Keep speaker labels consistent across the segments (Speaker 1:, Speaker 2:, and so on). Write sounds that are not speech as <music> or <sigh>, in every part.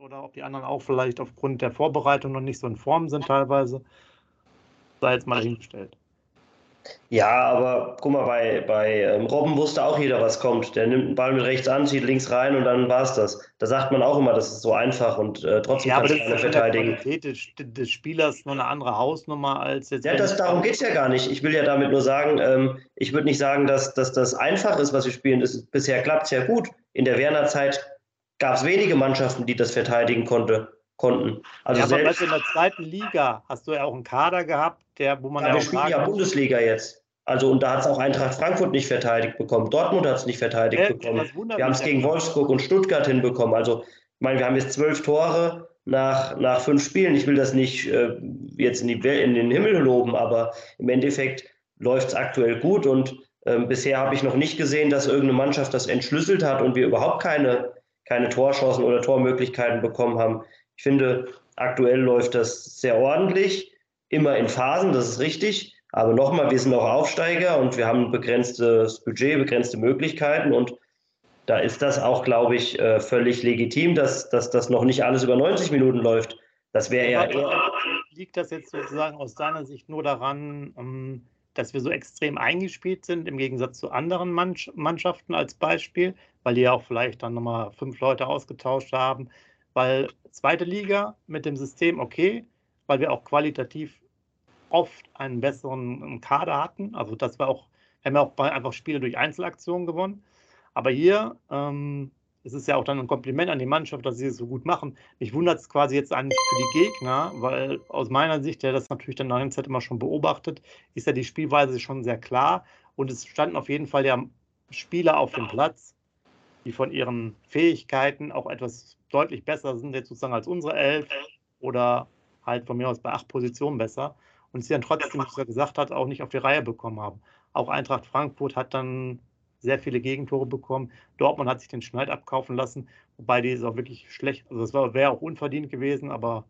Speaker 1: oder ob die anderen auch vielleicht aufgrund der Vorbereitung noch nicht so in Form sind teilweise. Sei jetzt mal dahingestellt.
Speaker 2: Ja, aber guck mal, bei, bei ähm, Robben wusste auch jeder, was kommt. Der nimmt den Ball mit rechts an, zieht links rein und dann war es das. Da sagt man auch immer, das ist so einfach und äh, trotzdem
Speaker 1: ja, kann keiner verteidigen. Die Qualität des, des, Spielers nur eine andere Hausnummer als jetzt.
Speaker 2: Ja, das, darum geht es ja gar nicht. Ich will ja damit nur sagen, ähm, ich würde nicht sagen, dass, dass das einfach ist, was wir spielen. Das, bisher klappt es ja gut. In der Werner-Zeit gab es wenige Mannschaften, die das verteidigen konnte, konnten.
Speaker 1: Also ja, aber selbst, in der zweiten Liga hast du ja auch einen Kader gehabt, der, wo man
Speaker 2: ja, ja wir spielen ja Bundesliga jetzt. Also und da hat es auch Eintracht Frankfurt nicht verteidigt bekommen. Dortmund hat es nicht verteidigt äh, bekommen. Wir haben es gegen Wolfsburg und Stuttgart hinbekommen. Also ich meine, wir haben jetzt zwölf Tore nach, nach fünf Spielen. Ich will das nicht äh, jetzt in, die, in den Himmel loben, aber im Endeffekt läuft es aktuell gut und ähm, bisher habe ich noch nicht gesehen, dass irgendeine Mannschaft das entschlüsselt hat und wir überhaupt keine, keine Torchancen oder Tormöglichkeiten bekommen haben. Ich finde, aktuell läuft das sehr ordentlich, immer in Phasen, das ist richtig. Aber nochmal, wir sind auch Aufsteiger und wir haben ein begrenztes Budget, begrenzte Möglichkeiten und da ist das auch, glaube ich, äh, völlig legitim, dass, dass das noch nicht alles über 90 Minuten läuft. Das wäre ja eher.
Speaker 1: Liegt das jetzt sozusagen aus deiner Sicht nur daran, ähm, dass wir so extrem eingespielt sind im Gegensatz zu anderen Mannschaften als Beispiel, weil die ja auch vielleicht dann nochmal fünf Leute ausgetauscht haben? Weil zweite Liga mit dem System okay, weil wir auch qualitativ oft einen besseren Kader hatten. Also das war auch, wir haben ja auch einfach Spiele durch Einzelaktionen gewonnen. Aber hier ähm, es ist ja auch dann ein Kompliment an die Mannschaft, dass sie es so gut machen. Mich wundert es quasi jetzt eigentlich für die Gegner, weil aus meiner Sicht, der das natürlich dann nach Zeit immer schon beobachtet, ist ja die Spielweise schon sehr klar. Und es standen auf jeden Fall ja Spieler auf dem Platz, die von ihren Fähigkeiten auch etwas deutlich besser sind, jetzt sozusagen als unsere Elf oder halt von mir aus bei acht Positionen besser und sie dann trotzdem, wie er gesagt hat, auch nicht auf die Reihe bekommen haben. Auch Eintracht Frankfurt hat dann sehr viele Gegentore bekommen. Dortmund hat sich den Schneid abkaufen lassen, wobei die ist auch wirklich schlecht. Also das wäre auch unverdient gewesen, aber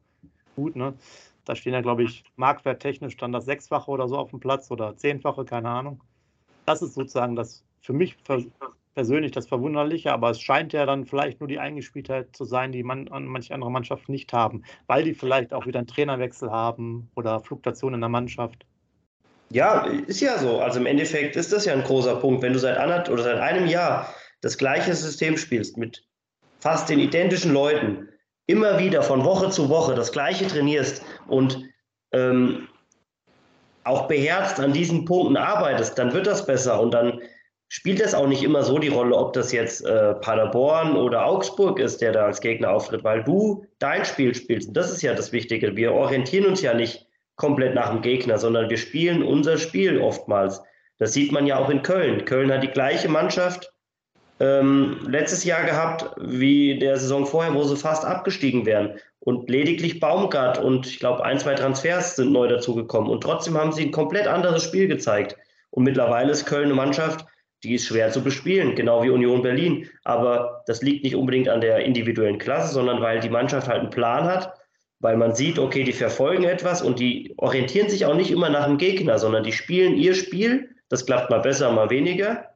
Speaker 1: gut, ne? Da stehen ja, glaube ich, marktwerttechnisch dann das Sechsfache oder so auf dem Platz oder Zehnfache, keine Ahnung. Das ist sozusagen das für mich persönlich das Verwunderliche, aber es scheint ja dann vielleicht nur die Eingespieltheit zu sein, die man, manche andere Mannschaften nicht haben, weil die vielleicht auch wieder einen Trainerwechsel haben oder Fluktuationen in der Mannschaft.
Speaker 2: Ja, ist ja so. Also im Endeffekt ist das ja ein großer Punkt. Wenn du seit anderth oder seit einem Jahr das gleiche System spielst mit fast den identischen Leuten, immer wieder von Woche zu Woche das gleiche trainierst und ähm, auch beherzt an diesen Punkten arbeitest, dann wird das besser und dann spielt das auch nicht immer so die Rolle, ob das jetzt äh, Paderborn oder Augsburg ist, der da als Gegner auftritt, weil du dein Spiel spielst. Und das ist ja das Wichtige. Wir orientieren uns ja nicht komplett nach dem Gegner, sondern wir spielen unser Spiel oftmals. Das sieht man ja auch in Köln. Köln hat die gleiche Mannschaft ähm, letztes Jahr gehabt wie der Saison vorher, wo sie fast abgestiegen wären. Und lediglich Baumgart und ich glaube ein, zwei Transfers sind neu dazugekommen. Und trotzdem haben sie ein komplett anderes Spiel gezeigt. Und mittlerweile ist Köln eine Mannschaft, die ist schwer zu bespielen, genau wie Union Berlin. Aber das liegt nicht unbedingt an der individuellen Klasse, sondern weil die Mannschaft halt einen Plan hat, weil man sieht, okay, die verfolgen etwas und die orientieren sich auch nicht immer nach dem Gegner, sondern die spielen ihr Spiel. Das klappt mal besser, mal weniger.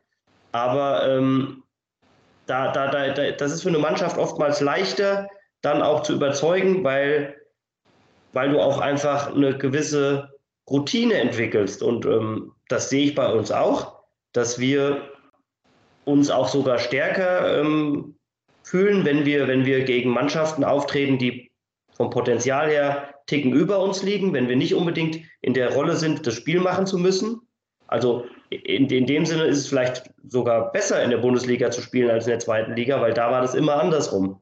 Speaker 2: Aber ähm, da, da, da, das ist für eine Mannschaft oftmals leichter, dann auch zu überzeugen, weil, weil du auch einfach eine gewisse Routine entwickelst. Und ähm, das sehe ich bei uns auch dass wir uns auch sogar stärker ähm, fühlen, wenn wir, wenn wir gegen Mannschaften auftreten, die vom Potenzial her Ticken über uns liegen, wenn wir nicht unbedingt in der Rolle sind, das Spiel machen zu müssen. Also in, in dem Sinne ist es vielleicht sogar besser, in der Bundesliga zu spielen als in der zweiten Liga, weil da war das immer andersrum.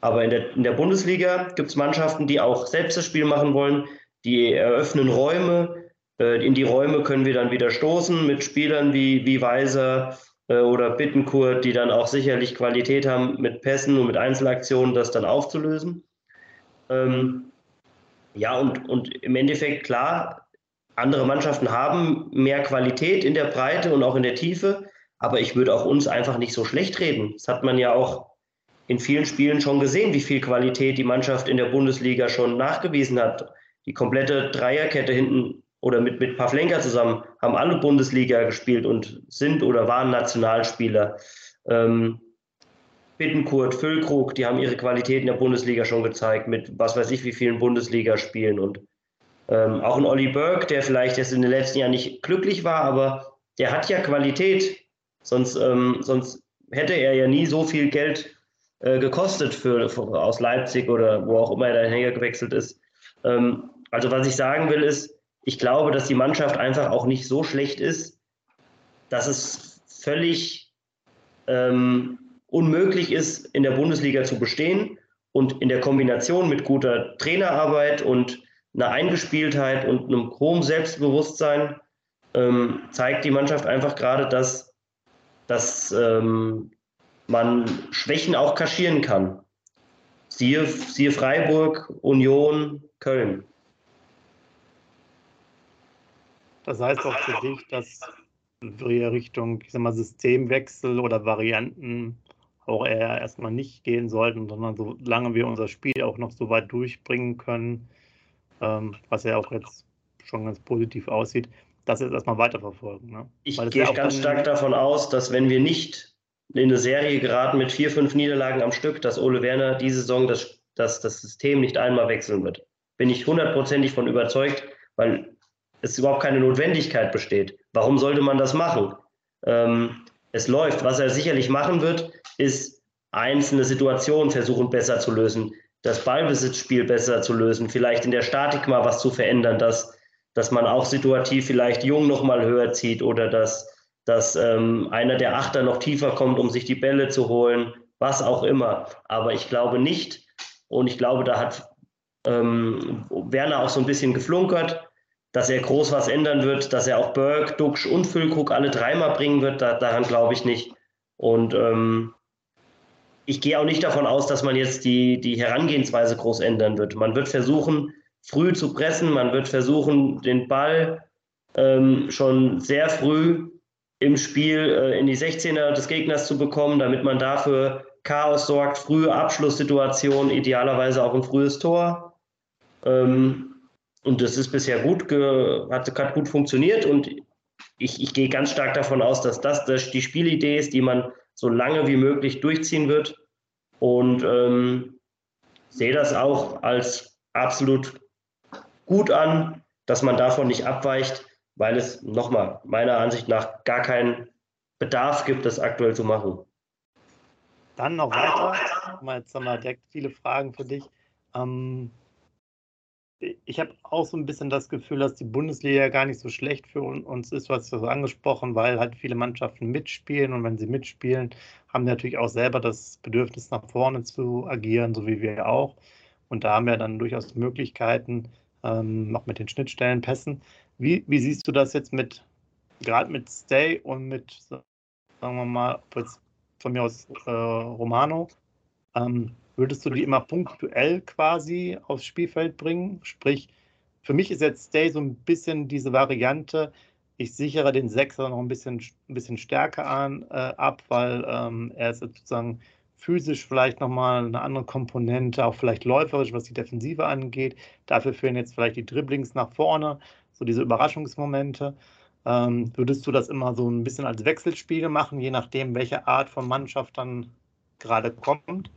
Speaker 2: Aber in der, in der Bundesliga gibt es Mannschaften, die auch selbst das Spiel machen wollen, die eröffnen Räume, äh, in die Räume können wir dann wieder stoßen mit Spielern wie, wie Weiser äh, oder Bittenkurt, die dann auch sicherlich Qualität haben, mit Pässen und mit Einzelaktionen das dann aufzulösen. Ähm, ja, und, und im Endeffekt klar, andere Mannschaften haben mehr Qualität in der Breite und auch in der Tiefe, aber ich würde auch uns einfach nicht so schlecht reden. Das hat man ja auch in vielen Spielen schon gesehen, wie viel Qualität die Mannschaft in der Bundesliga schon nachgewiesen hat. Die komplette Dreierkette hinten oder mit, mit Pavlenka zusammen haben alle Bundesliga gespielt und sind oder waren Nationalspieler. Ähm, Bittenkurt, Füllkrug, die haben ihre Qualität in der Bundesliga schon gezeigt, mit was weiß ich wie vielen Bundesligaspielen. Und ähm, auch ein Olli Burke, der vielleicht jetzt in den letzten Jahren nicht glücklich war, aber der hat ja Qualität. Sonst, ähm, sonst hätte er ja nie so viel Geld äh, gekostet für, für, aus Leipzig oder wo auch immer er dahin gewechselt ist. Ähm, also was ich sagen will ist, ich glaube, dass die Mannschaft einfach auch nicht so schlecht ist, dass es völlig ähm, unmöglich ist, in der Bundesliga zu bestehen. Und in der Kombination mit guter Trainerarbeit und einer Eingespieltheit und einem hohen Selbstbewusstsein ähm, zeigt die Mannschaft einfach gerade, dass, dass ähm, man Schwächen auch kaschieren kann. Siehe, siehe Freiburg, Union, Köln.
Speaker 1: Das heißt auch für dich, dass wir Richtung ich sag mal, Systemwechsel oder Varianten auch eher erstmal nicht gehen sollten, sondern solange wir unser Spiel auch noch so weit durchbringen können, ähm, was ja auch jetzt schon ganz positiv aussieht, das jetzt erstmal weiterverfolgen. Ne?
Speaker 2: Ich gehe ja ganz stark davon aus, dass wenn wir nicht in eine Serie geraten mit vier, fünf Niederlagen am Stück, dass Ole Werner diese Saison das, das, das System nicht einmal wechseln wird. Bin ich hundertprozentig von überzeugt, weil es überhaupt keine Notwendigkeit besteht. Warum sollte man das machen? Ähm, es läuft. Was er sicherlich machen wird, ist einzelne Situationen versuchen besser zu lösen, das Ballbesitzspiel besser zu lösen, vielleicht in der Statik mal was zu verändern, dass, dass man auch situativ vielleicht Jung noch mal höher zieht oder dass, dass ähm, einer der Achter noch tiefer kommt, um sich die Bälle zu holen, was auch immer. Aber ich glaube nicht, und ich glaube, da hat ähm, Werner auch so ein bisschen geflunkert, dass er groß was ändern wird, dass er auch Berg, Duxch und Füllkrug alle dreimal bringen wird, da, daran glaube ich nicht. Und ähm, ich gehe auch nicht davon aus, dass man jetzt die, die Herangehensweise groß ändern wird. Man wird versuchen, früh zu pressen, man wird versuchen, den Ball ähm, schon sehr früh im Spiel äh, in die 16er des Gegners zu bekommen, damit man dafür Chaos sorgt, frühe Abschlusssituationen, idealerweise auch ein frühes Tor. Ähm, und das ist bisher gut, hat, hat gut funktioniert und ich, ich gehe ganz stark davon aus, dass das, das die Spielidee ist, die man so lange wie möglich durchziehen wird. Und ähm, sehe das auch als absolut gut an, dass man davon nicht abweicht, weil es nochmal meiner Ansicht nach gar keinen Bedarf gibt, das aktuell zu machen.
Speaker 1: Dann noch weiter. Jetzt haben wir direkt viele Fragen für dich. Ähm, ich habe auch so ein bisschen das Gefühl, dass die Bundesliga gar nicht so schlecht für uns ist, was so angesprochen, weil halt viele Mannschaften mitspielen und wenn sie mitspielen, haben natürlich auch selber das Bedürfnis nach vorne zu agieren, so wie wir auch. Und da haben wir dann durchaus Möglichkeiten, ähm, auch mit den Schnittstellenpässen. Wie, wie siehst du das jetzt mit, gerade mit Stay und mit, sagen wir mal, von mir aus äh, Romano? Ähm, Würdest du die immer punktuell quasi aufs Spielfeld bringen? Sprich, für mich ist jetzt Stay so ein bisschen diese Variante, ich sichere den Sechser noch ein bisschen, ein bisschen stärker an, äh, ab, weil ähm, er ist sozusagen physisch vielleicht nochmal eine andere Komponente, auch vielleicht läuferisch, was die Defensive angeht. Dafür fehlen jetzt vielleicht die Dribblings nach vorne, so diese Überraschungsmomente. Ähm, würdest du das immer so ein bisschen als Wechselspiel machen, je nachdem, welche Art von Mannschaft dann gerade kommt?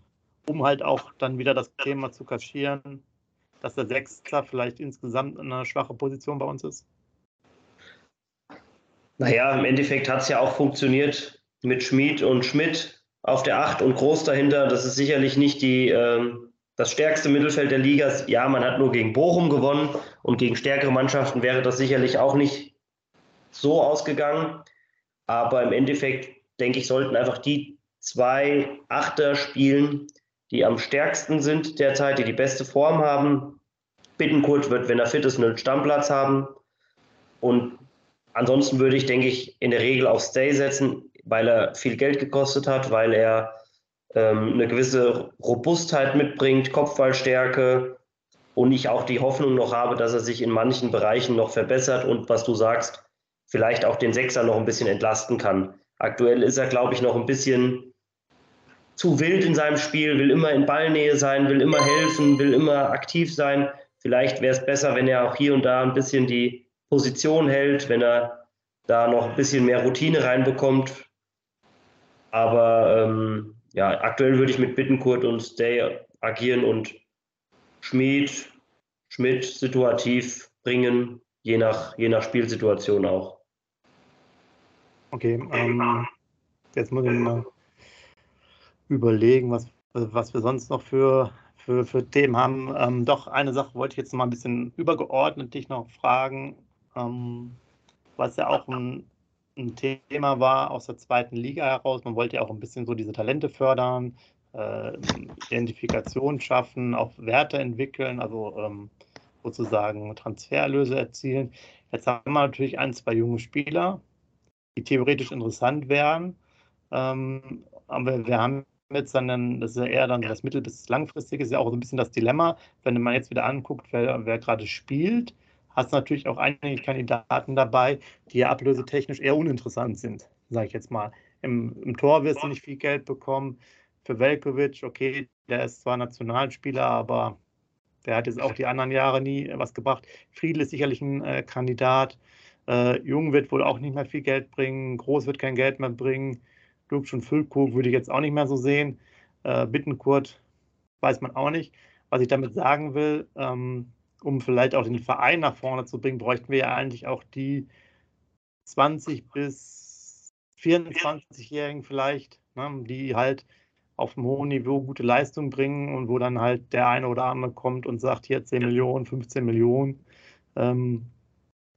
Speaker 1: Um halt auch dann wieder das Thema zu kaschieren, dass der Sechster vielleicht insgesamt eine schwache Position bei uns ist?
Speaker 2: Naja, im Endeffekt hat es ja auch funktioniert mit Schmid und Schmidt auf der Acht und Groß dahinter. Das ist sicherlich nicht die, äh, das stärkste Mittelfeld der Liga. Ja, man hat nur gegen Bochum gewonnen und gegen stärkere Mannschaften wäre das sicherlich auch nicht so ausgegangen. Aber im Endeffekt, denke ich, sollten einfach die zwei Achter spielen, die am stärksten sind derzeit, die die beste Form haben. Bittenkurt wird, wenn er fit ist, einen Stammplatz haben. Und ansonsten würde ich, denke ich, in der Regel auf Stay setzen, weil er viel Geld gekostet hat, weil er ähm, eine gewisse Robustheit mitbringt, Kopfballstärke und ich auch die Hoffnung noch habe, dass er sich in manchen Bereichen noch verbessert und was du sagst, vielleicht auch den Sechser noch ein bisschen entlasten kann. Aktuell ist er, glaube ich, noch ein bisschen zu wild in seinem Spiel, will immer in Ballnähe sein, will immer helfen, will immer aktiv sein. Vielleicht wäre es besser, wenn er auch hier und da ein bisschen die Position hält, wenn er da noch ein bisschen mehr Routine reinbekommt. Aber ähm, ja, aktuell würde ich mit Bittenkurt und Stay agieren und Schmied, Schmidt situativ bringen, je nach, je nach Spielsituation auch.
Speaker 1: Okay, ähm, jetzt muss ich mal überlegen, was, was wir sonst noch für, für, für Themen haben. Ähm, doch, eine Sache wollte ich jetzt mal ein bisschen übergeordnet dich noch fragen, ähm, was ja auch ein, ein, Thema war aus der zweiten Liga heraus. Man wollte ja auch ein bisschen so diese Talente fördern, äh, Identifikation schaffen, auch Werte entwickeln, also ähm, sozusagen Transfererlöse erzielen. Jetzt haben wir natürlich ein, zwei junge Spieler, die theoretisch interessant wären. Ähm, aber wir haben jetzt dann, das ist ja eher dann das mittel- bis langfristige, ist ja auch so ein bisschen das Dilemma, wenn man jetzt wieder anguckt, wer, wer gerade spielt, hast du natürlich auch einige Kandidaten dabei, die ja ablösetechnisch eher uninteressant sind, sage ich jetzt mal. Im, Im, Tor wirst du nicht viel Geld bekommen. Für Velkovic, okay, der ist zwar Nationalspieler, aber der hat jetzt auch die anderen Jahre nie was gebracht. Friedel ist sicherlich ein äh, Kandidat. Äh, Jung wird wohl auch nicht mehr viel Geld bringen. Groß wird kein Geld mehr bringen. Lubsch und Füllkrug würde ich jetzt auch nicht mehr so sehen. Äh, Bittenkurt weiß man auch nicht. Was ich damit sagen will, ähm, um vielleicht auch den Verein nach vorne zu bringen, bräuchten wir ja eigentlich auch die 20 bis 24-Jährigen vielleicht, ne, die halt auf einem hohen Niveau gute Leistung bringen und wo dann halt der eine oder andere kommt und sagt, hier 10 Millionen, 15 Millionen. Ähm,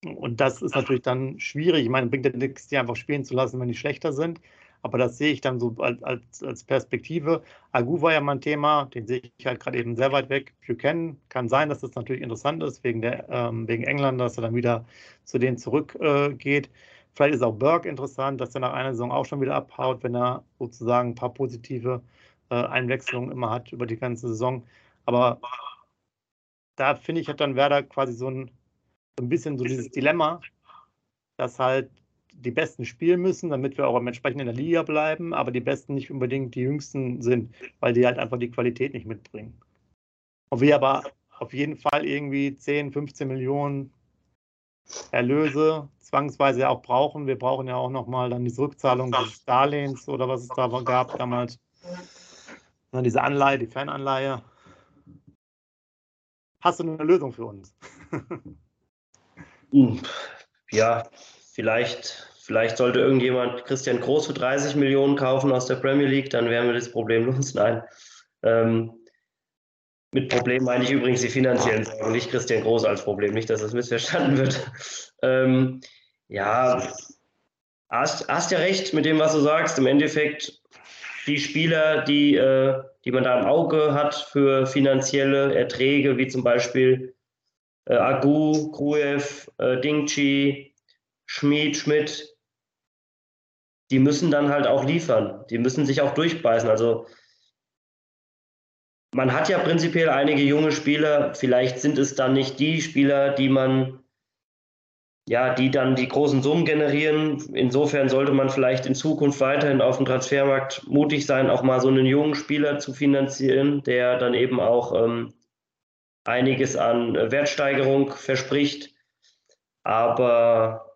Speaker 1: und das ist natürlich dann schwierig. Ich meine, bringt ja nichts, die einfach spielen zu lassen, wenn die schlechter sind. Aber das sehe ich dann so als, als, Perspektive. Agu war ja mein Thema, den sehe ich halt gerade eben sehr weit weg. Buchanan kann sein, dass das natürlich interessant ist, wegen, der, ähm, wegen England, dass er dann wieder zu denen zurückgeht. Äh, Vielleicht ist auch Burke interessant, dass er nach einer Saison auch schon wieder abhaut, wenn er sozusagen ein paar positive äh, Einwechslungen immer hat über die ganze Saison. Aber da finde ich, hat dann Werder quasi so ein, so ein bisschen so dieses Dilemma, dass halt die Besten spielen müssen, damit wir auch entsprechend in der Liga bleiben, aber die Besten nicht unbedingt die Jüngsten sind, weil die halt einfach die Qualität nicht mitbringen. Und wir aber auf jeden Fall irgendwie 10, 15 Millionen Erlöse zwangsweise auch brauchen. Wir brauchen ja auch nochmal dann diese Rückzahlung des Darlehens oder was es da gab damals. Dann diese Anleihe, die Fananleihe. Hast du eine Lösung für uns? <laughs>
Speaker 2: ja, vielleicht, vielleicht sollte irgendjemand Christian Groß für 30 Millionen kaufen aus der Premier League, dann wären wir das Problem los. <laughs> Nein. Ähm, mit Problem meine ich übrigens die finanziellen Sorgen, nicht Christian Groß als Problem, nicht, dass das missverstanden wird. <laughs> Ähm, ja, hast, hast ja recht mit dem, was du sagst. Im Endeffekt die Spieler, die, äh, die man da im Auge hat für finanzielle Erträge, wie zum Beispiel äh, Agu, Gruev, äh, Dingchi, Schmid, Schmidt, die müssen dann halt auch liefern. Die müssen sich auch durchbeißen. Also man hat ja prinzipiell einige junge Spieler. Vielleicht sind es dann nicht die Spieler, die man, ja, die dann die großen Summen generieren. Insofern sollte man vielleicht in Zukunft weiterhin auf dem Transfermarkt mutig sein, auch mal so einen jungen Spieler zu finanzieren, der dann eben auch ähm, einiges an Wertsteigerung verspricht. Aber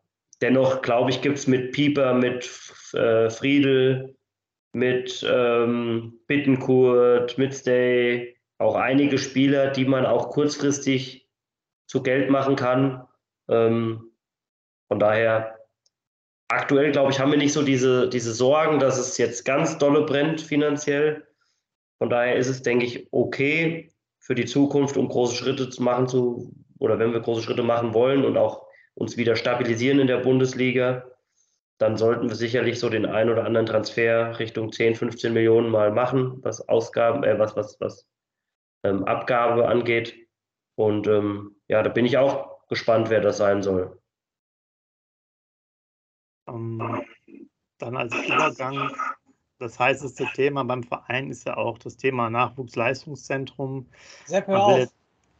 Speaker 2: dennoch, glaube ich, gibt es mit Pieper, mit äh, Friedel, mit ähm, Bittenkurt, mit Stay, auch einige Spieler, die man auch kurzfristig zu Geld machen kann. Ähm, von daher, aktuell, glaube ich, haben wir nicht so diese, diese Sorgen, dass es jetzt ganz dolle brennt finanziell. Von daher ist es, denke ich, okay für die Zukunft, um große Schritte zu machen zu, oder wenn wir große Schritte machen wollen und auch uns wieder stabilisieren in der Bundesliga, dann sollten wir sicherlich so den einen oder anderen Transfer Richtung 10, 15 Millionen mal machen, was Ausgaben, äh, was, was, was ähm, Abgabe angeht. Und ähm, ja, da bin ich auch gespannt, wer das sein soll.
Speaker 1: Um, ähm, dann als Übergang, das heißeste Thema beim Verein ist ja auch das Thema Nachwuchsleistungszentrum.
Speaker 3: Sepp, hör auf.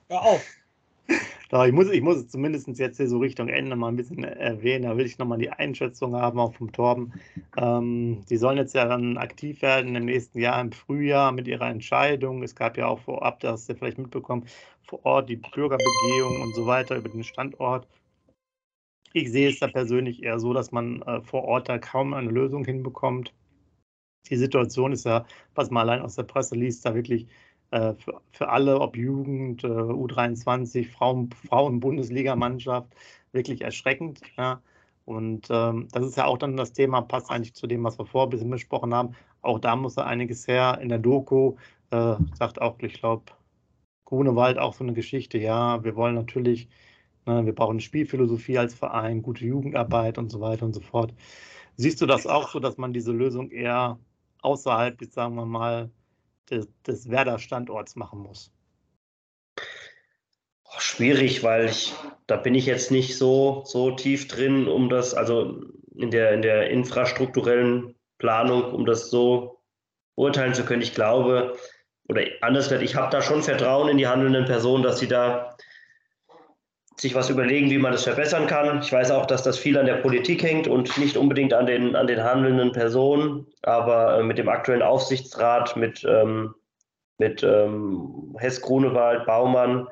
Speaker 3: Hör auf.
Speaker 1: Ich muss, ich muss es zumindest jetzt hier so Richtung Ende mal ein bisschen erwähnen. Da will ich nochmal die Einschätzung haben, auch vom Torben. Ähm, die sollen jetzt ja dann aktiv werden im nächsten Jahr im Frühjahr mit ihrer Entscheidung. Es gab ja auch vorab, das hast du vielleicht mitbekommen, vor Ort die Bürgerbegehung und so weiter über den Standort. Ich sehe es da persönlich eher so, dass man äh, vor Ort da kaum eine Lösung hinbekommt. die Situation ist ja, was man allein aus der Presse liest, da wirklich äh, für, für alle, ob Jugend, äh, U23, Frauen, Frauen-Bundesligamannschaft, wirklich erschreckend. Ja. Und ähm, das ist ja auch dann das Thema, passt eigentlich zu dem, was wir vorher ein bisschen besprochen haben. Auch da muss er einiges her. In der Doku äh, sagt auch, ich glaube, Grunewald auch so eine Geschichte. Ja, wir wollen natürlich, ne, wir brauchen Spielphilosophie als Verein, gute Jugendarbeit und so weiter und so fort. Siehst du das auch so, dass man diese Lösung eher außerhalb, sagen wir mal, des, des Werder-Standorts machen muss?
Speaker 2: Schwierig, weil ich, da bin ich jetzt nicht so, so tief drin, um das, also in der, in der infrastrukturellen Planung, um das so urteilen zu können. Ich glaube, oder anders gesagt, ich habe da schon Vertrauen in die handelnden Personen, dass sie da sich was überlegen, wie man das verbessern kann. Ich weiß auch, dass das viel an der Politik hängt und nicht unbedingt an den, an den handelnden Personen, aber äh, mit dem aktuellen Aufsichtsrat, mit, ähm, mit ähm, Hess Grunewald, Baumann,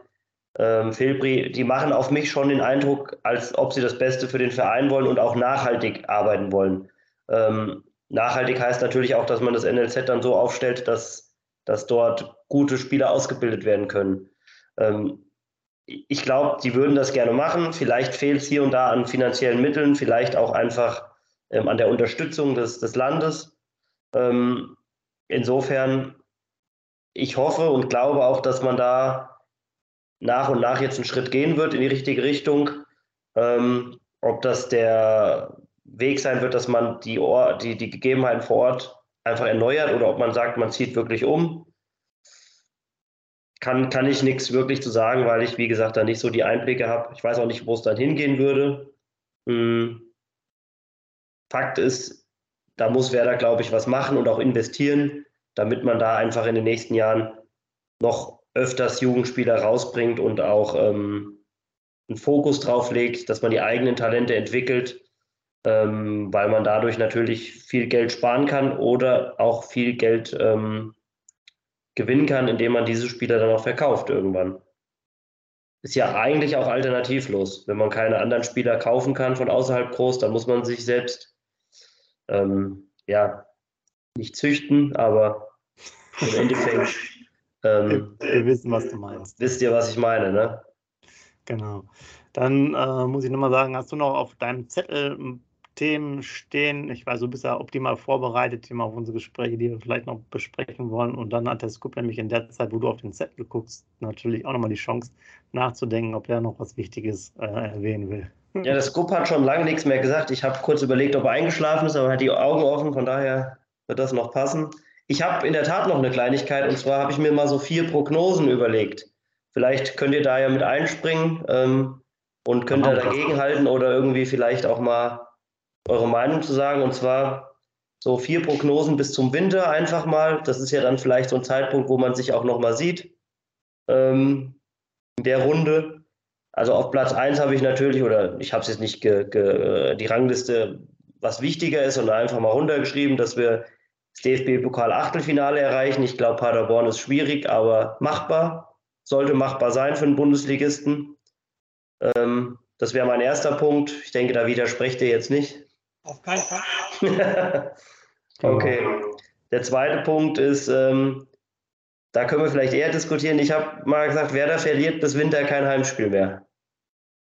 Speaker 2: ähm, Filbri, die machen auf mich schon den Eindruck, als ob sie das Beste für den Verein wollen und auch nachhaltig arbeiten wollen. Ähm, nachhaltig heißt natürlich auch, dass man das NLZ dann so aufstellt, dass, dass dort gute Spieler ausgebildet werden können. Ähm, ich glaube, die würden das gerne machen. Vielleicht fehlt es hier und da an finanziellen Mitteln, vielleicht auch einfach ähm, an der Unterstützung des, des Landes. Ähm, insofern, ich hoffe und glaube auch, dass man da nach und nach jetzt einen Schritt gehen wird in die richtige Richtung. Ähm, ob das der Weg sein wird, dass man die, Or die, die Gegebenheiten vor Ort einfach erneuert oder ob man sagt, man zieht wirklich um kann, kann ich nichts wirklich zu sagen, weil ich, wie gesagt, da nicht so die Einblicke habe. Ich weiß auch nicht, wo es dann hingehen würde. Hm. Fakt ist, da muss Werder, glaube ich, was machen und auch investieren, damit man da einfach in den nächsten Jahren noch öfters Jugendspieler rausbringt und auch ähm, einen Fokus drauf legt, dass man die eigenen Talente entwickelt, ähm, weil man dadurch natürlich viel Geld sparen kann oder auch viel Geld ähm, gewinnen kann, indem man diese Spieler dann auch verkauft irgendwann. Ist ja eigentlich auch alternativlos. Wenn man keine anderen Spieler kaufen kann von außerhalb groß, dann muss man sich selbst ähm, ja nicht züchten, aber im Endeffekt <laughs>
Speaker 1: ähm, wir, wir, wissen, was du meinst.
Speaker 2: Wisst ihr, was ich meine, ne?
Speaker 1: Genau. Dann äh, muss ich nochmal sagen, hast du noch auf deinem Zettel Themen stehen. Ich weiß, du bist ja optimal vorbereitet immer auf unsere Gespräche, die wir vielleicht noch besprechen wollen. Und dann hat der Scoop nämlich in der Zeit, wo du auf den Zettel guckst, natürlich auch nochmal die Chance nachzudenken, ob er noch was Wichtiges äh, erwähnen will.
Speaker 2: Ja, der Scoop hat schon lange nichts mehr gesagt. Ich habe kurz überlegt, ob er eingeschlafen ist, aber er hat die Augen offen, von daher wird das noch passen. Ich habe in der Tat noch eine Kleinigkeit und zwar habe ich mir mal so vier Prognosen überlegt. Vielleicht könnt ihr da ja mit einspringen ähm, und könnt ihr dagegen halten oder irgendwie vielleicht auch mal eure Meinung zu sagen. Und zwar so vier Prognosen bis zum Winter einfach mal. Das ist ja dann vielleicht so ein Zeitpunkt, wo man sich auch nochmal sieht ähm, in der Runde. Also auf Platz 1 habe ich natürlich, oder ich habe es jetzt nicht ge, ge, die Rangliste, was wichtiger ist, sondern einfach mal runtergeschrieben, dass wir das DFB-Pokal-Achtelfinale erreichen. Ich glaube, Paderborn ist schwierig, aber machbar. Sollte machbar sein für einen Bundesligisten. Ähm, das wäre mein erster Punkt. Ich denke, da widersprecht ihr jetzt nicht.
Speaker 3: Auf keinen Fall. <laughs>
Speaker 2: okay. Der zweite Punkt ist, ähm, da können wir vielleicht eher diskutieren. Ich habe mal gesagt, Werder verliert bis Winter kein Heimspiel mehr.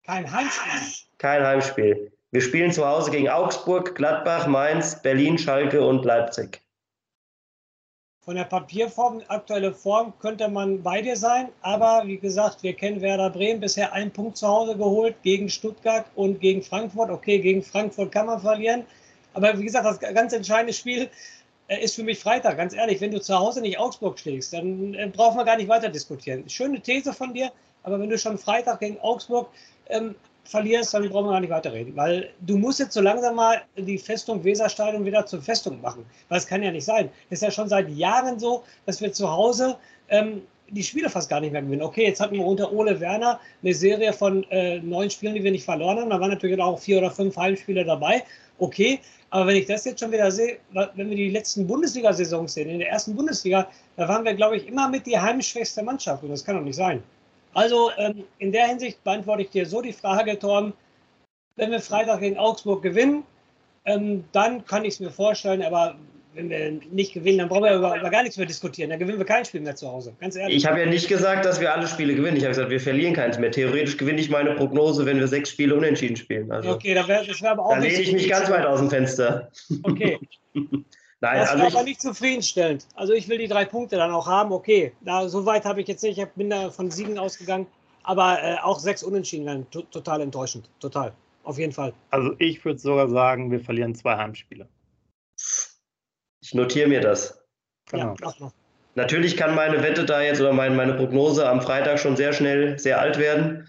Speaker 3: Kein Heimspiel?
Speaker 2: Kein Heimspiel. Wir spielen zu Hause gegen Augsburg, Gladbach, Mainz, Berlin, Schalke und Leipzig.
Speaker 3: Von der Papierform, aktuelle Form, könnte man bei dir sein. Aber wie gesagt, wir kennen Werder Bremen bisher einen Punkt zu Hause geholt gegen Stuttgart und gegen Frankfurt. Okay, gegen Frankfurt kann man verlieren. Aber wie gesagt, das ganz entscheidende Spiel äh, ist für mich Freitag. Ganz ehrlich, wenn du zu Hause nicht Augsburg schlägst, dann äh, brauchen wir gar nicht weiter diskutieren. Schöne These von dir. Aber wenn du schon Freitag gegen Augsburg ähm, verlierst, dann brauchen wir gar nicht weiterreden. Weil du musst jetzt so langsam mal die Festung Weserstadion wieder zur Festung machen. Weil es kann ja nicht sein. Es ist ja schon seit Jahren so, dass wir zu Hause ähm, die Spiele fast gar nicht mehr gewinnen. Okay, jetzt hatten wir unter Ole Werner eine Serie von äh, neun Spielen, die wir nicht verloren haben. Da waren natürlich auch vier oder fünf Heimspiele dabei. Okay, aber wenn ich das jetzt schon wieder sehe, wenn wir die letzten Bundesliga-Saisons sehen, in der ersten Bundesliga, da waren wir, glaube ich, immer mit die heimschwächste Mannschaft. Und das kann doch nicht sein. Also ähm, in der Hinsicht beantworte ich dir so die Frage, Torben, wenn wir Freitag gegen Augsburg gewinnen, ähm, dann kann ich es mir vorstellen, aber wenn wir nicht gewinnen, dann brauchen wir über, über, gar nichts mehr diskutieren. Dann gewinnen wir kein Spiel mehr zu Hause. Ganz ehrlich.
Speaker 2: Ich habe ja nicht gesagt, dass wir alle Spiele gewinnen. Ich habe gesagt, wir verlieren keins mehr. Theoretisch gewinne ich meine Prognose, wenn wir sechs Spiele unentschieden spielen. Also,
Speaker 3: okay, da wär, das wäre aber auch.
Speaker 2: Da lehne ich mich ganz weit aus dem Fenster.
Speaker 3: Okay. <laughs>
Speaker 2: Nein,
Speaker 3: das
Speaker 2: also
Speaker 3: ist aber nicht zufriedenstellend. Also ich will die drei Punkte dann auch haben. Okay, da, so weit habe ich jetzt nicht. Ich bin da von Siegen ausgegangen. Aber äh, auch sechs Unentschieden dann total enttäuschend. Total. Auf jeden Fall.
Speaker 1: Also ich würde sogar sagen, wir verlieren zwei Heimspiele.
Speaker 2: Ich notiere mir das.
Speaker 3: Genau. Ja,
Speaker 2: Natürlich kann meine Wette da jetzt oder meine, meine Prognose am Freitag schon sehr schnell sehr alt werden.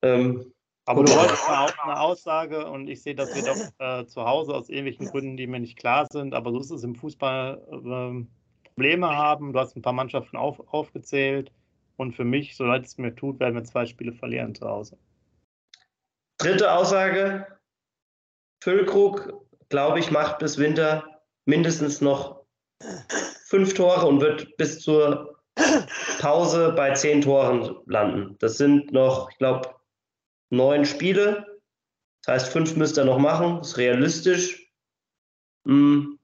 Speaker 2: Ähm,
Speaker 1: aber du wolltest auch eine Aussage und ich sehe, dass wir doch <laughs> äh, zu Hause aus irgendwelchen Gründen, die mir nicht klar sind, aber so ist es im Fußball, äh, Probleme haben. Du hast ein paar Mannschaften auf, aufgezählt und für mich, so leid es mir tut, werden wir zwei Spiele verlieren zu Hause.
Speaker 2: Dritte Aussage. Füllkrug, glaube ich, macht bis Winter mindestens noch fünf Tore und wird bis zur Pause bei zehn Toren landen. Das sind noch, ich glaube, neun Spiele. Das heißt, fünf müsste er noch machen. Ist realistisch. Mm.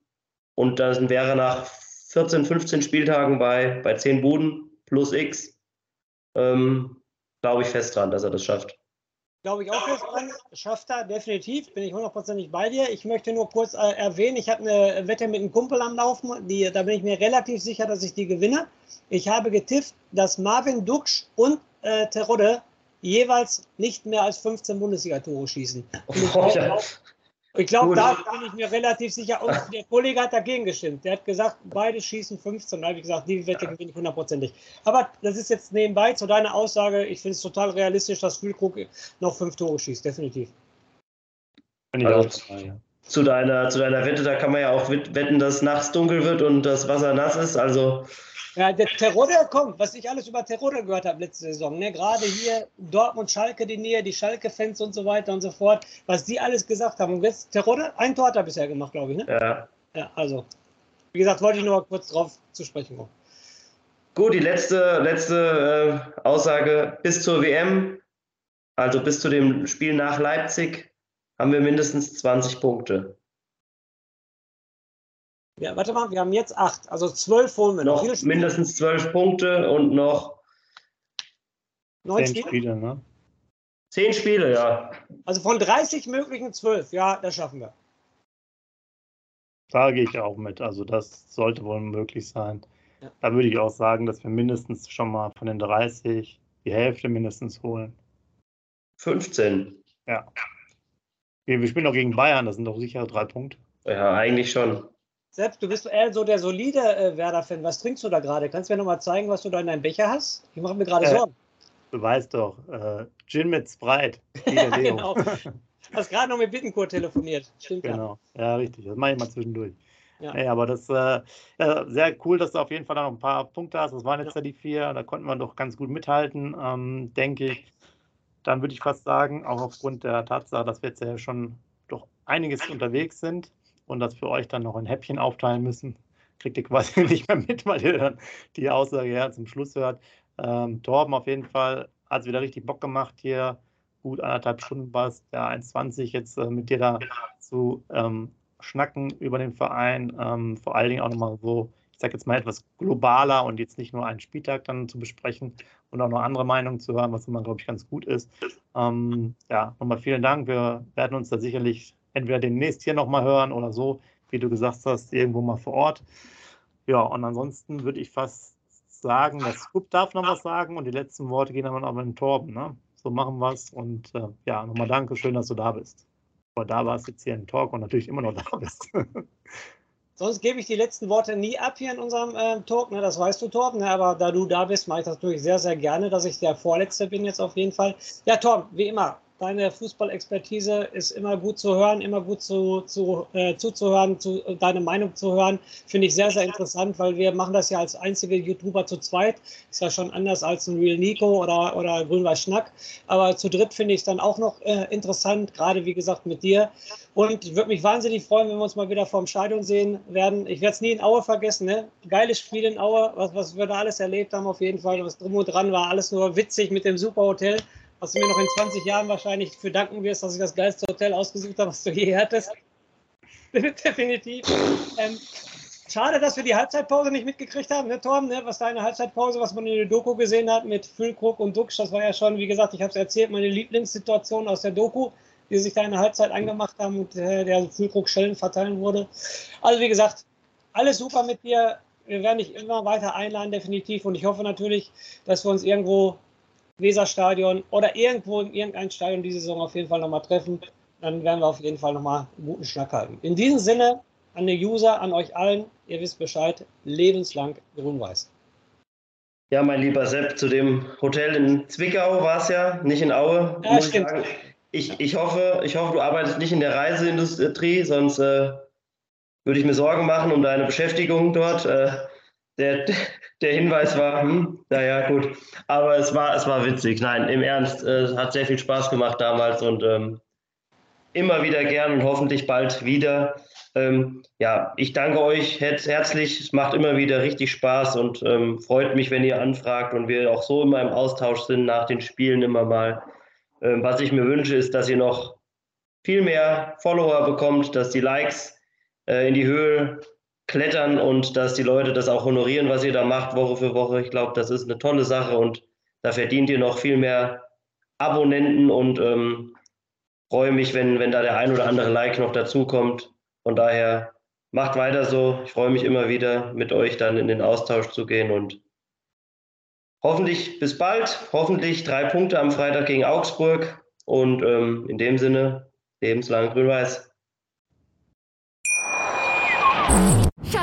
Speaker 2: Und dann wäre nach 14, 15 Spieltagen bei, bei 10 Buden plus X. Ähm, Glaube ich fest dran, dass er das schafft.
Speaker 3: Glaube ich auch fest dran. Schafft er definitiv. Bin ich hundertprozentig bei dir. Ich möchte nur kurz äh, erwähnen, ich habe eine Wette mit einem Kumpel am Laufen. Die, da bin ich mir relativ sicher, dass ich die gewinne. Ich habe getippt, dass Marvin Duksch und äh, Terodde jeweils nicht mehr als 15 Bundesliga-Tore schießen. Und ich glaube, ja. glaub, da bin ich mir relativ sicher. Und der Kollege hat dagegen gestimmt. Der hat gesagt, beide schießen 15. Da habe ich gesagt, die Wette gewinne ich hundertprozentig. Aber das ist jetzt nebenbei zu deiner Aussage. Ich finde es total realistisch, dass Füllkrug noch fünf Tore schießt. Definitiv.
Speaker 2: Also, zu, deiner, zu deiner Wette, da kann man ja auch wetten, dass nachts dunkel wird und das Wasser nass ist. Also
Speaker 3: ja, der Terodde kommt, was ich alles über Terodde gehört habe letzte Saison. Ne? Gerade hier Dortmund, Schalke, die Nähe, die Schalke-Fans und so weiter und so fort, was die alles gesagt haben. Und jetzt Terodde, ein Tor hat er bisher gemacht, glaube ich. Ne?
Speaker 2: Ja.
Speaker 3: Ja, also, wie gesagt, wollte ich nur mal kurz drauf zu sprechen kommen.
Speaker 2: Gut, die letzte, letzte äh, Aussage bis zur WM, also bis zu dem Spiel nach Leipzig, haben wir mindestens 20 Punkte.
Speaker 3: Ja, warte mal, wir haben jetzt acht, also zwölf holen wir
Speaker 2: noch. noch mindestens zwölf Punkte und noch
Speaker 3: neun Spiele. Spiele ne?
Speaker 2: Zehn Spiele, ja.
Speaker 3: Also von 30 möglichen zwölf, ja, das schaffen wir.
Speaker 1: Da gehe ich auch mit. Also das sollte wohl möglich sein. Ja. Da würde ich auch sagen, dass wir mindestens schon mal von den 30 die Hälfte mindestens holen.
Speaker 2: 15.
Speaker 1: Ja. Wir spielen doch gegen Bayern, das sind doch sicher drei Punkte.
Speaker 2: Ja, eigentlich schon.
Speaker 3: Selbst, du bist eher so der solide äh, Werder-Fan. Was trinkst du da gerade? Kannst du mir nochmal zeigen, was du da in deinem Becher hast? Ich mache mir gerade äh, Sorgen.
Speaker 1: Du weißt doch, äh, Gin mit Sprite. <laughs>
Speaker 3: genau. Hast gerade noch mit Bittencourt telefoniert. Stimmt
Speaker 1: genau. ja. Ja, richtig. Das mache ich mal zwischendurch. Ja. Nee, aber das äh, ja, sehr cool, dass du auf jeden Fall noch ein paar Punkte hast. Das waren jetzt ja, ja die vier. Da konnten wir doch ganz gut mithalten, ähm, denke ich. Dann würde ich fast sagen, auch aufgrund der Tatsache, dass wir jetzt ja schon doch einiges unterwegs sind, und das für euch dann noch in Häppchen aufteilen müssen, kriegt ihr quasi <laughs> nicht mehr mit, weil ihr dann die Aussage ja zum Schluss hört. Ähm, Torben auf jeden Fall hat es wieder richtig Bock gemacht hier. Gut anderthalb Stunden war es, der 1,20 jetzt äh, mit dir da zu ähm, schnacken über den Verein. Ähm, vor allen Dingen auch nochmal so, ich sage jetzt mal etwas globaler und jetzt nicht nur einen Spieltag dann zu besprechen und auch noch andere Meinungen zu hören, was immer, glaube ich, ganz gut ist. Ähm, ja, nochmal vielen Dank. Wir werden uns da sicherlich entweder demnächst hier nochmal hören oder so, wie du gesagt hast, irgendwo mal vor Ort. Ja, und ansonsten würde ich fast sagen, der Scoop darf noch was sagen und die letzten Worte gehen dann aber in Torben. Ne? So machen wir es und äh, ja, nochmal danke, schön, dass du da bist. Aber da warst jetzt hier im Talk und natürlich immer noch da bist. <laughs>
Speaker 3: Sonst gebe ich die letzten Worte nie ab hier in unserem äh, Talk, ne? das weißt du, Torben. Ne? Aber da du da bist, mache ich das natürlich sehr, sehr gerne, dass ich der Vorletzte bin jetzt auf jeden Fall. Ja, Torben, wie immer, deine Fußballexpertise ist immer gut zu hören, immer gut zu, zu, äh, zuzuhören, zu, deine Meinung zu hören. Finde ich sehr, sehr interessant, weil wir machen das ja als einzige YouTuber zu zweit. Ist ja schon anders als ein Real Nico oder, oder Grün-Weiß Schnack. Aber zu dritt finde ich es dann auch noch äh, interessant, gerade wie gesagt mit dir. Und ich würde mich wahnsinnig freuen, wenn wir uns mal wieder vorm Stadion sehen werden. Ich werde es nie in Aue vergessen. Ne? Geiles Spiel in Aue, was, was wir da alles erlebt haben auf jeden Fall. Was drum und dran war, alles nur witzig mit dem Superhotel was du mir noch in 20 Jahren wahrscheinlich für danken wirst, dass ich das geilste Hotel ausgesucht habe, was du je hattest. <laughs> Definitiv. Ähm, Schade, dass wir die Halbzeitpause nicht mitgekriegt haben, ne, Torben? Ne? Was deine Halbzeitpause, was man in der Doku gesehen hat mit Füllkrug und Duxch, das war ja schon, wie gesagt, ich habe es erzählt, meine Lieblingssituation aus der Doku, die sich da in der Halbzeit angemacht haben und äh, der Füllkrug Schellen verteilen wurde. Also, wie gesagt, alles super mit dir. Wir werden dich immer weiter einladen, definitiv. Und ich hoffe natürlich, dass wir uns irgendwo Weserstadion oder irgendwo in irgendein Stadion diese Saison auf jeden Fall nochmal treffen. Dann werden wir auf jeden Fall nochmal einen guten Schnack halten. In diesem Sinne, an die User, an euch allen, ihr wisst Bescheid, lebenslang grün-weiß.
Speaker 2: Ja, mein lieber Sepp, zu dem Hotel in Zwickau war es ja, nicht in Aue.
Speaker 3: Ja, stimmt.
Speaker 2: Ich, ich, ich, hoffe, ich hoffe, du arbeitest nicht in der Reiseindustrie, sonst äh, würde ich mir Sorgen machen um deine Beschäftigung dort. Äh, der, der Hinweis war, hm, naja, gut. Aber es war, es war witzig. Nein, im Ernst, äh, es hat sehr viel Spaß gemacht damals und ähm, immer wieder gern und hoffentlich bald wieder. Ähm, ja, ich danke euch herzlich. Es macht immer wieder richtig Spaß und ähm, freut mich, wenn ihr anfragt und wir auch so immer im Austausch sind nach den Spielen immer mal. Ähm, was ich mir wünsche, ist, dass ihr noch viel mehr Follower bekommt, dass die Likes äh, in die Höhe klettern und dass die Leute das auch honorieren, was ihr da macht, Woche für Woche. Ich glaube, das ist eine tolle Sache und da verdient ihr noch viel mehr Abonnenten und ähm, freue mich, wenn, wenn da der ein oder andere Like noch dazukommt. Von daher macht weiter so. Ich freue mich immer wieder, mit euch dann in den Austausch zu gehen und hoffentlich bis bald. Hoffentlich drei Punkte am Freitag gegen Augsburg und ähm, in dem Sinne lebenslang grün-weiß.